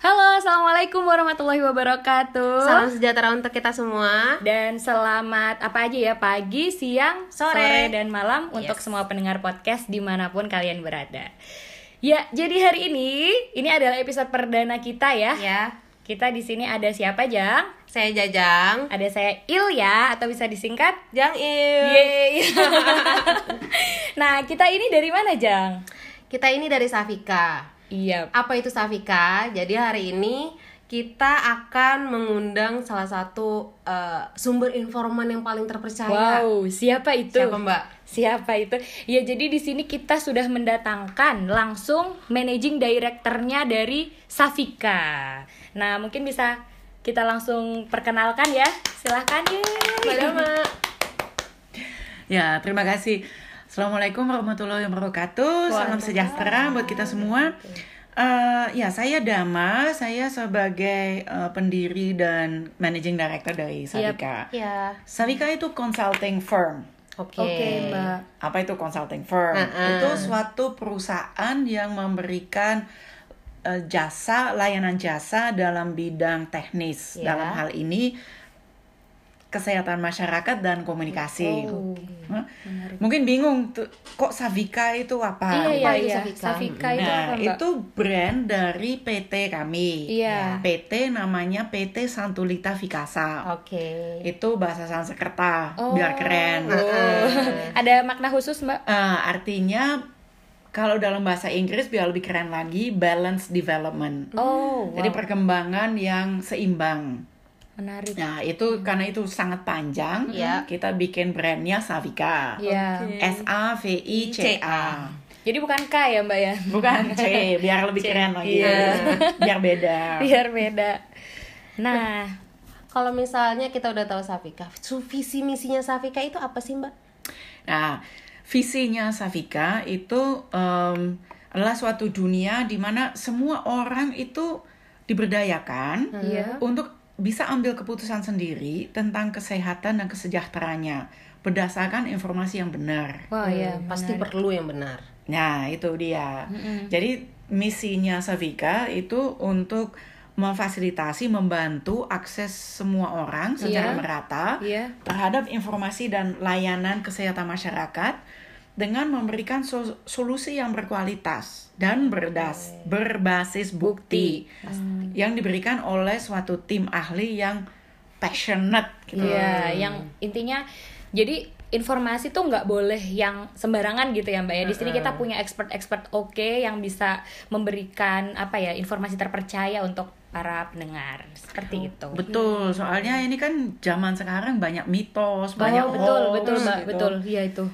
Halo, assalamualaikum warahmatullahi wabarakatuh. Salam sejahtera untuk kita semua. Dan selamat apa aja ya pagi, siang, Sore. dan malam untuk Yes. semua pendengar podcast di mana pun kalian berada. Ya, jadi hari ini ini adalah episode perdana kita ya. Ya, Kita di sini ada siapa Jang? saya Jajang. Ada saya Ilya atau bisa disingkat Jang Il. Yeay. nah, kita ini dari mana Jang? Kita ini dari Safika. Iya. Apa itu Safika? Jadi hari ini kita akan mengundang salah satu eh, sumber informan yang paling terpercaya. Wow, siapa itu? Siapa Mbak? Siapa itu? Ya jadi di sini kita sudah mendatangkan langsung managing directornya dari Safika. Nah mungkin bisa kita langsung perkenalkan ya. Silahkan ya. Mbak. Ya, terima kasih. Assalamualaikum warahmatullahi wabarakatuh. Salam sejahtera buat kita semua. Eh, ya, saya Dama. Saya sebagai eh, pendiri dan managing director dari Savika. Ya. Savika itu consulting firm. Oke. Oke mbak. Apa itu consulting firm? Uh-uh. Itu suatu perusahaan yang memberikan eh, jasa, layanan jasa dalam bidang teknis. Ya. Dalam hal ini kesehatan masyarakat dan komunikasi. Oh, Hah? Mungkin bingung tuh, kok Savika itu apa? Iya iya Apa itu iya. Safika? Safika itu Nah, apa mbak? itu brand dari PT kami. Iya. PT namanya PT Santulita Vikasa. Oke. Itu bahasa Sanskerta, Oh. biar keren. Oh. Ada makna khusus mbak? Eh, artinya kalau dalam bahasa Inggris biar lebih keren lagi, balance development. Oh. Jadi wow. perkembangan yang seimbang. Menarik. Nah, itu karena itu sangat panjang, Ya. kita bikin brandnya Savika. Iya. S A V I C A. Jadi bukan K ya mbak ya? Bukan C, biar lebih keren lagi. Iya. Biar beda. Biar beda. Nah, Kalau misalnya kita udah tahu Safika, visi misinya Safika itu apa sih Mbak? Nah, visinya Savika itu em, adalah suatu dunia di mana semua orang itu diberdayakan Iya. untuk bisa ambil keputusan sendiri tentang kesehatan dan kesejahteraannya berdasarkan informasi yang benar. wah ya Hmm, pasti menarik. perlu yang benar. Nah, itu dia. Jadi misinya Savika itu untuk memfasilitasi, membantu akses semua orang secara Iya. merata Iya. terhadap informasi dan layanan kesehatan masyarakat dengan memberikan so- solusi yang berkualitas dan berdas berbasis bukti, yang diberikan oleh suatu tim ahli yang passionate gitu. Iya, yang intinya jadi informasi tuh nggak boleh yang sembarangan gitu ya mbak ya. Di sini kita punya expert-expert oke yang bisa memberikan apa ya informasi terpercaya untuk para pendengar. Seperti itu. Betul, soalnya ini kan zaman sekarang banyak mitos, banyak oh, betul, hoax betul mbak, gitu. betul, iya itu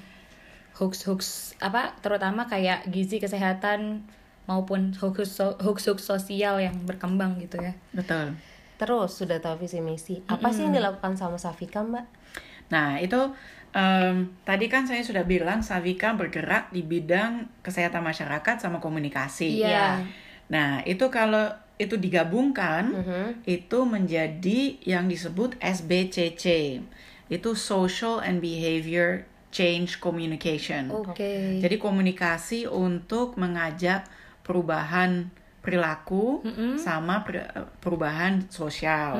hoax hoax apa terutama kayak gizi kesehatan maupun hoax hoax hoax sosial yang berkembang gitu ya. Betul. Terus sudah tahu visi misi. Apa sih yang dilakukan sama Safika Mbak? Nah, itu em, tadi kan saya sudah bilang Savika bergerak di bidang kesehatan masyarakat sama komunikasi. Iya. Nah, itu kalau itu digabungkan, Mhm. itu menjadi yang disebut SBCC. Itu Social and Behavior Change Communication. Oke. Jadi komunikasi untuk mengajak perubahan perilaku sama per- perubahan sosial.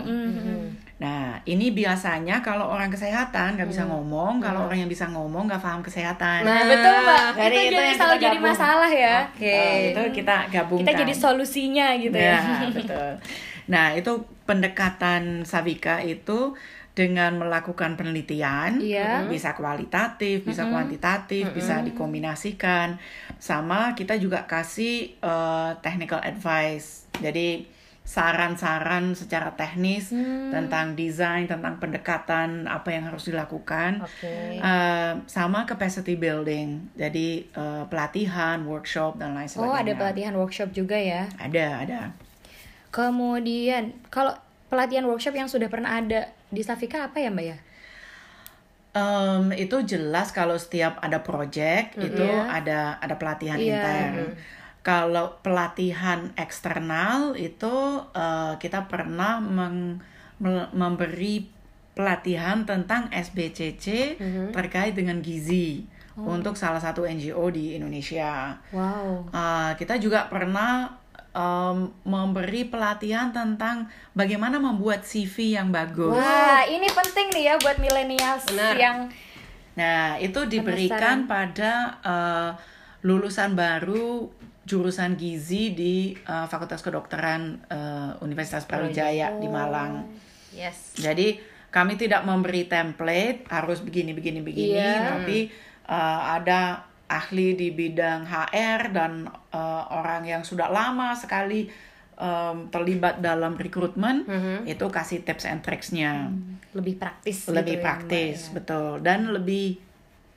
Nah, ini biasanya kalau orang kesehatan nggak bisa ngomong, kalau orang yang bisa ngomong nggak paham kesehatan. Nah, betul mbak. Jadi itu itu jadi yang selalu kita jadi masalah ya. Oke, itu kita gabungkan. Kita jadi solusinya gitu ya. Ya, betul. Nah, itu pendekatan Savika itu dengan melakukan penelitian, Iya. bisa kualitatif, bisa kuantitatif, bisa dikombinasikan, sama kita juga kasih eh, technical advice. Jadi saran-saran secara teknis tentang desain, tentang pendekatan apa yang harus dilakukan, Oke. Eh, sama capacity building. Jadi eh, pelatihan, workshop dan lain Oh, sebagainya. ada pelatihan workshop juga ya. Ada, ada. Kemudian kalau pelatihan workshop yang sudah pernah ada di Safika apa ya mbak ya? Em, itu jelas kalau setiap ada project itu ada ada pelatihan Iya. intern. Kalau pelatihan eksternal itu eh, kita pernah meng- mel- memberi pelatihan tentang SBCC terkait dengan gizi untuk salah satu NGO di Indonesia. Wow. Uh, kita juga pernah em, memberi pelatihan tentang bagaimana membuat CV yang bagus. Wah, ini penting nih ya buat millennials Benar. yang Nah, itu diberikan pada eh, lulusan baru jurusan gizi di eh, Fakultas Kedokteran eh, Universitas Brawijaya di Malang. Yes. Jadi kami tidak memberi template harus begini begini begini, Iya. tapi eh, ada ahli di bidang HR dan eh, orang yang sudah lama sekali em, terlibat dalam rekrutmen itu kasih tips and tricks-nya lebih praktis lebih gitu ya, praktis Mbak, ya. betul dan lebih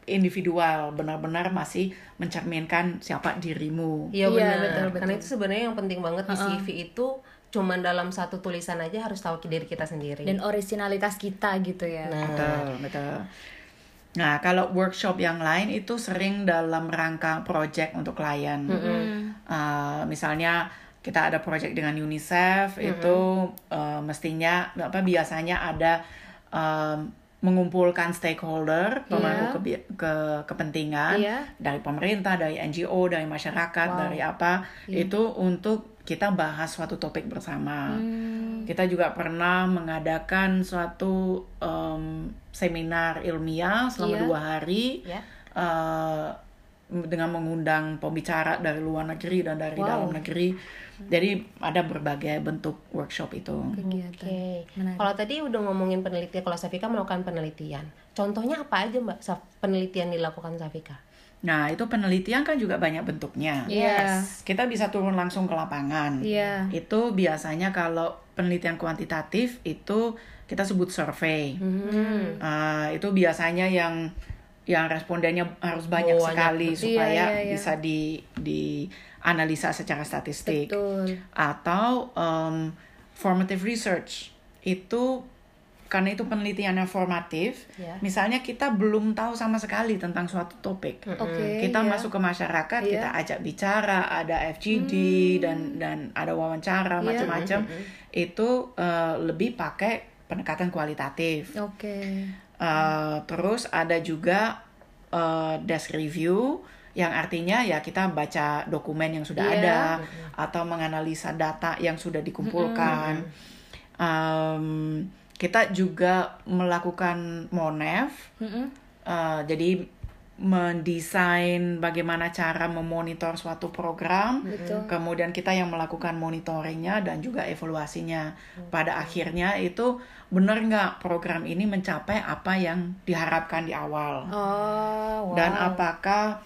individual benar-benar masih mencerminkan siapa dirimu Iya benar. betul, betul. Karena itu sebenarnya yang penting banget di CV itu cuman dalam satu tulisan aja harus tahu diri kita sendiri. dan originalitas kita gitu ya. nah, betul betul nah kalau workshop yang lain itu sering dalam rangka project untuk klien. Uh, misalnya kita ada project dengan UNICEF itu uh, mestinya apa biasanya ada um, mengumpulkan stakeholder pemangku kebi- ke kepentingan Iya. dari pemerintah, dari NGO, dari masyarakat, dari apa itu untuk kita bahas suatu topik bersama. Kita juga pernah mengadakan suatu um, seminar ilmiah selama Iya. dua hari ya. eh, dengan mengundang pembicara dari luar negeri dan dari Wow. dalam negeri. Jadi ada berbagai bentuk workshop itu. Kegiatan. Oke. Menarik. Kalau tadi udah ngomongin penelitian, kalau Safika melakukan penelitian. Contohnya apa aja Mbak penelitian dilakukan Safika? Nah, itu penelitian kan juga banyak bentuknya. Iya. Kita bisa turun langsung ke lapangan. Iya. Itu biasanya kalau penelitian kuantitatif itu kita sebut survei. Hmm. Eh, itu biasanya yang yang respondennya harus banyak Oh, banyak. sekali Iya, supaya iya, iya. bisa di di analisa secara statistik. Betul. atau um, formative research itu karena itu penelitian yang formatif Ya. misalnya kita belum tahu sama sekali tentang suatu topik Oke. kita iya. masuk ke masyarakat Iya. kita ajak bicara ada FGD dan dan ada wawancara Iya. macam-macam itu uh, lebih pakai pendekatan kualitatif Oke. Uh, terus ada juga uh, desk review yang artinya ya kita baca dokumen yang sudah Iya. ada atau menganalisa data yang sudah dikumpulkan. Um, kita juga melakukan monef, Mm-mm. uh, jadi mendesain bagaimana cara memonitor suatu program. Betul. Kemudian kita yang melakukan monitoringnya dan juga evaluasinya. Pada akhirnya itu benar nggak program ini mencapai apa yang diharapkan di awal Oh, wow. dan apakah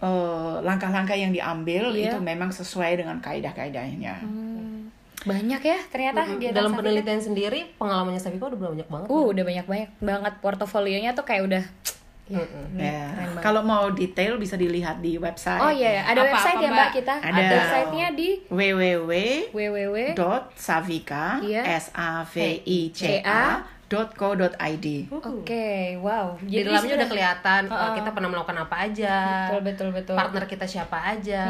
eh, langkah-langkah yang diambil Iya. itu memang sesuai dengan kaidah-kaidahnya. Hmm. Banyak ya ternyata kegiatan Dalam Safika. penelitian sendiri pengalamannya Safika udah banyak banget. Uh, udah banyak-banyak banget portofolionya tuh kayak udah ya. Ya. keren banget. Kalau mau detail bisa dilihat di website Oh iya, ya. ada Apa- website apa, ya Mbak kita. Ada. Websitenya di www www. savika Iya. s a v i c a .co.id. Oke, wow. Di dalamnya sudah- udah kelihatan uh, kita pernah melakukan apa aja. Betul betul betul. partner kita siapa aja,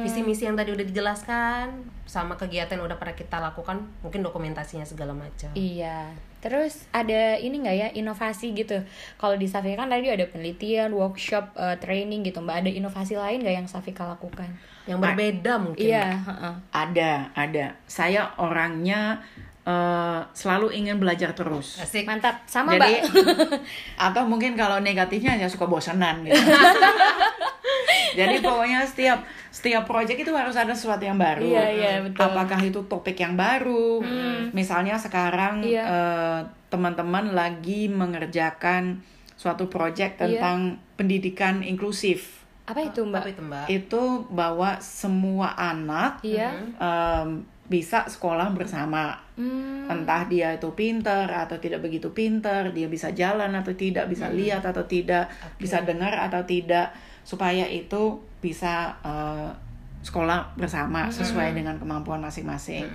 visi misi yang tadi udah dijelaskan, sama kegiatan yang udah pernah kita lakukan, mungkin dokumentasinya segala macam. Iya. Terus ada ini nggak ya inovasi gitu? Kalau di Safika kan tadi ada penelitian, workshop, eh, training gitu. Mbak ada inovasi lain nggak yang Safika lakukan? Yang berbeda mungkin. Iya. Mbak. heeh. Ada, ada. Saya orangnya eh, selalu ingin belajar terus. Asik. Mantap. Sama Jadi Mbak. atau mungkin kalau negatifnya ya suka bosanan gitu. Jadi pokoknya setiap setiap project itu harus ada sesuatu yang baru. Iya, iya, betul. Apakah itu topik yang baru? Misalnya sekarang Iya. eh, teman-teman lagi mengerjakan suatu project Iya. tentang pendidikan inklusif. Apa itu Mbak? Apa itu Mbak? Itu bahwa semua anak Iya. em, bisa sekolah bersama Hmm. entah dia itu pinter atau tidak begitu pinter, dia bisa jalan atau tidak, bisa lihat atau tidak, bisa dengar atau tidak, supaya itu bisa eh, sekolah bersama sesuai dengan kemampuan masing-masing.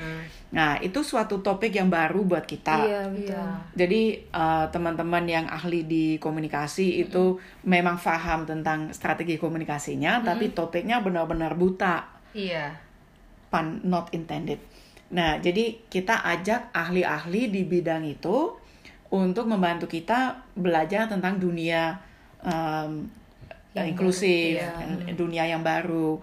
Nah, itu suatu topik yang baru buat kita. Iya betul. Jadi eh, teman-teman yang ahli di komunikasi itu memang paham tentang strategi komunikasinya, tapi topiknya benar-benar buta Iya. Pun not intended. Nah, jadi kita ajak ahli-ahli di bidang itu untuk membantu kita belajar tentang dunia um, Yang inklusif, baru, iya. dunia yang baru.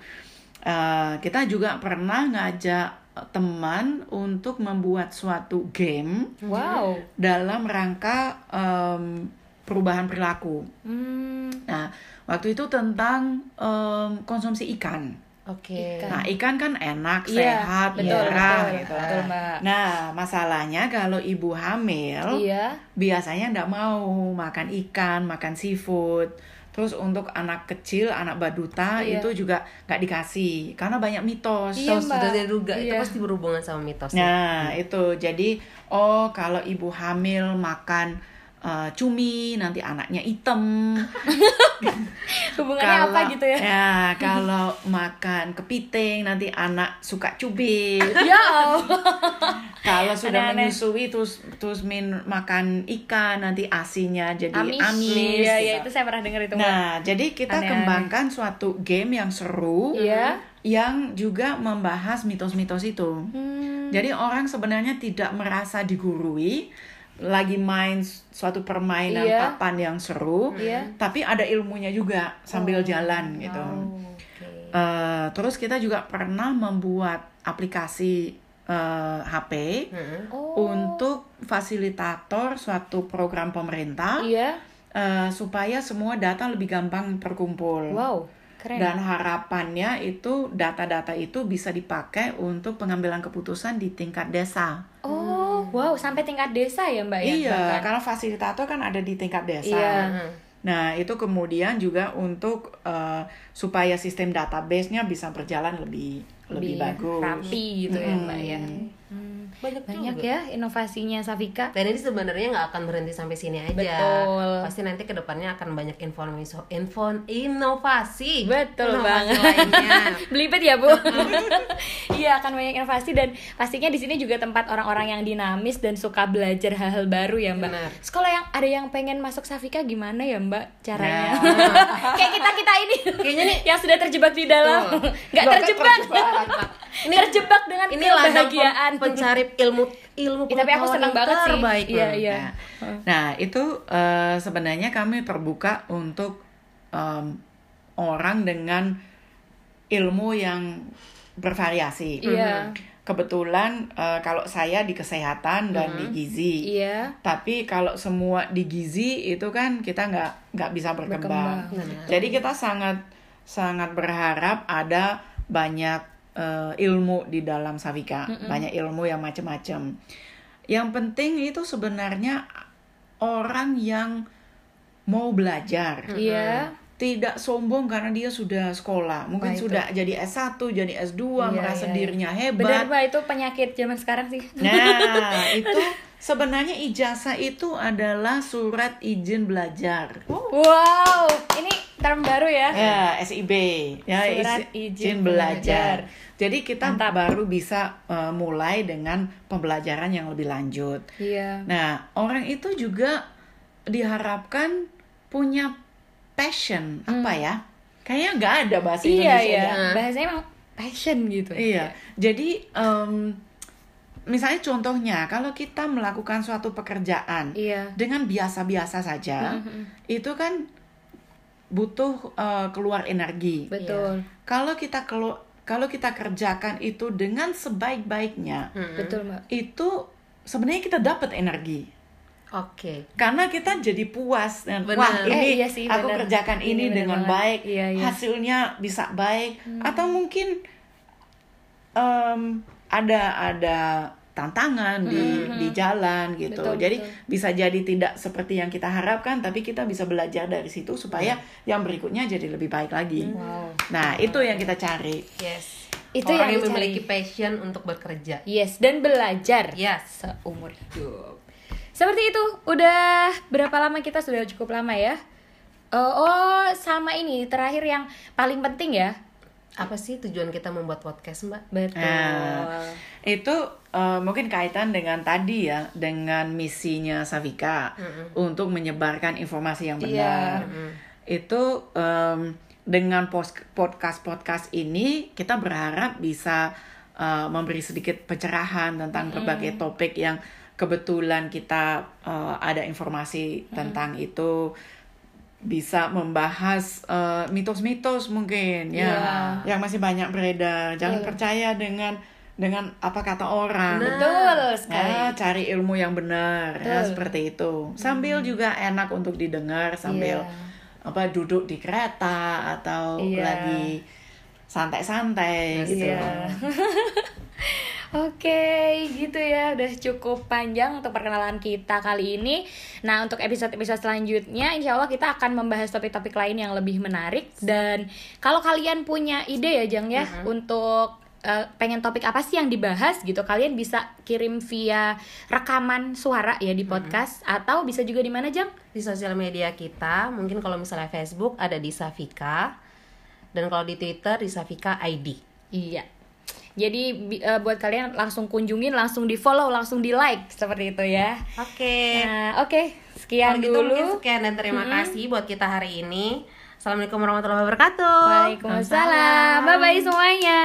eh, kita juga pernah ngajak teman untuk membuat suatu game Wow. dalam rangka em, perubahan perilaku. Hmm. Nah, waktu itu tentang em, konsumsi ikan. Oke. Ikan. Nah, ikan kan enak, Iya, sehat, betul, murah betul, gitu. betul, Mbak. Nah, masalahnya kalau ibu hamil Iya. biasanya nggak mau makan ikan, makan seafood. Terus untuk anak kecil, anak baduta Iya. itu juga nggak dikasih karena banyak mitos. Iya, So, Mbak. sudah diduga itu Iya. pasti berhubungan sama mitos. Nah, itu jadi oh kalau ibu hamil makan eh, cumi nanti anaknya hitam. Hubungannya apa gitu ya? Ya, kalau makan kepiting nanti anak suka cubit. Ya. Kalau sudah Aneh-aneh. menyusui terus terus min makan ikan nanti asinya jadi amis. Amis. Iya, iya itu saya pernah dengar itu. Nah, jadi kita Aneh-aneh. kembangkan suatu game yang seru Iya. yang juga membahas mitos-mitos itu. Hmm. Jadi orang sebenarnya tidak merasa digurui, lagi main suatu permainan Iya. papan yang seru, Iya. tapi ada ilmunya juga sambil Oh, jalan gitu. Oh, oke. Eh, terus kita juga pernah membuat aplikasi eh, HP Mm-mm. Oh. untuk fasilitator suatu program pemerintah Iya. eh, supaya semua data lebih gampang terkumpul. Wow, keren. Dan harapannya itu data-data itu bisa dipakai untuk pengambilan keputusan di tingkat desa. Oh, wow, sampai tingkat desa ya, Mbak ya? iya, karena fasilitator kan ada di tingkat desa. Iya. Nah, itu kemudian juga untuk eh, supaya sistem database-nya bisa berjalan lebih lebih, bagus. rapi gitu ya, Mm-mm. Mbak ya. Hmm. Banyak, Banyak juga. ya inovasinya Safika. Dan ini sebenarnya nggak akan berhenti sampai sini aja. Betul. Pasti nanti ke depannya akan banyak informasi, info, inovasi. Betul Inovasi banget. Belibet ya, Bu. Iya, akan banyak inovasi dan pastinya di sini juga tempat orang-orang yang dinamis dan suka belajar hal-hal baru ya, Mbak. Benar. Sekolah yang ada yang pengen masuk Safika gimana ya, Mbak? Caranya. Nah. Kayak kita-kita ini. Kayaknya nih yang sudah terjebak di dalam. Nggak terjebak. terjebak. Ini terjebak dengan ini kebahagiaan. pencari ilmu ilmu Ih, tapi aku senang banget sih. terbaik. Iya, Hmm. iya. Nah, nah, itu eh, sebenarnya kami terbuka untuk em, orang dengan ilmu yang bervariasi. Iya. Kebetulan eh, kalau saya di kesehatan dan di gizi. Iya. Tapi kalau semua di gizi itu kan kita nggak nggak bisa berkembang. Berkembang. Jadi kita sangat sangat berharap ada banyak eh, ilmu di dalam Savika, banyak ilmu yang macam-macam. Yang penting itu sebenarnya orang yang mau belajar. Iya. Tidak sombong karena dia sudah sekolah. Mungkin Wah, sudah jadi S1, jadi S2, Iya, merasa iya, dirinya Benar, hebat. Mbak, itu penyakit zaman sekarang sih. Nah, itu sebenarnya ijazah itu adalah surat izin belajar. Wow, ini term baru ya. Ya, SIB, ya Surat isi- izin belajar. belajar. Jadi kita Mantap. baru bisa eh, mulai dengan pembelajaran yang lebih lanjut. Iya. Nah, orang itu juga diharapkan punya passion apa ya? Kayaknya nggak ada bahasa Hmm. Iya, Indonesia. iya. Bahasanya emang passion gitu. Iya. Jadi em, misalnya contohnya kalau kita melakukan suatu pekerjaan Iya. dengan biasa-biasa saja, Mhm. itu kan butuh eh, keluar energi. Betul. Kalau kita kelu- kalau kita kerjakan itu dengan sebaik-baiknya. Betul, Mbak. itu sebenarnya kita dapat energi. Oke. Karena kita jadi puas dan Benar. wah ini Eh, iya sih, aku benar. kerjakan Ini ini, dengan banget. baik, Iya, iya. hasilnya bisa baik atau mungkin em, ada ada tantangan di di jalan gitu. Betul, jadi betul. bisa jadi tidak seperti yang kita harapkan tapi kita bisa belajar dari situ supaya yang berikutnya jadi lebih baik lagi. Wow. Nah, itu yang kita cari. Yes. Itu Orang yang yang memiliki passion untuk bekerja. Yes, dan belajar Yes. seumur hidup. Seperti itu. Udah berapa lama kita sudah cukup lama ya? Oh, oh, sama ini terakhir yang paling penting ya. Apa sih tujuan kita membuat podcast, Mbak? Betul. Nah, itu eh, mungkin kaitan dengan tadi ya, dengan misinya Savika untuk menyebarkan informasi yang benar. Itu em, dengan podcast-podcast ini kita berharap bisa eh, memberi sedikit pencerahan tentang berbagai topik yang kebetulan kita eh, ada informasi tentang itu bisa membahas eh, mitos-mitos mungkin ya Iya. yang masih banyak beredar. Jangan Betul. percaya dengan dengan apa kata orang. Nah, Betul sekali. Ya, cari ilmu yang benar ya seperti itu. Sambil juga enak untuk didengar sambil Iya. apa duduk di kereta atau Iya. lagi santai-santai gitu. Iya. Oke, gitu ya. Udah cukup panjang untuk perkenalan kita kali ini. Nah, untuk episode-episode selanjutnya, insya Allah kita akan membahas topik-topik lain yang lebih menarik. Dan kalau kalian punya ide ya, Jang ya, untuk eh, pengen topik apa sih yang dibahas gitu, kalian bisa kirim via rekaman suara ya di podcast, atau bisa juga di mana, Jang? Di sosial media kita, mungkin kalau misalnya Facebook ada di Safika dan kalau di Twitter di Safika ID. Iya. Jadi eh, buat kalian langsung kunjungin, langsung di follow, langsung di like seperti itu ya. Oke. Nah, oke, sekian Kalau gitu dulu. mungkin sekian dan terima kasih buat kita hari ini. Assalamualaikum warahmatullahi wabarakatuh. Waalaikumsalam. Bye bye semuanya.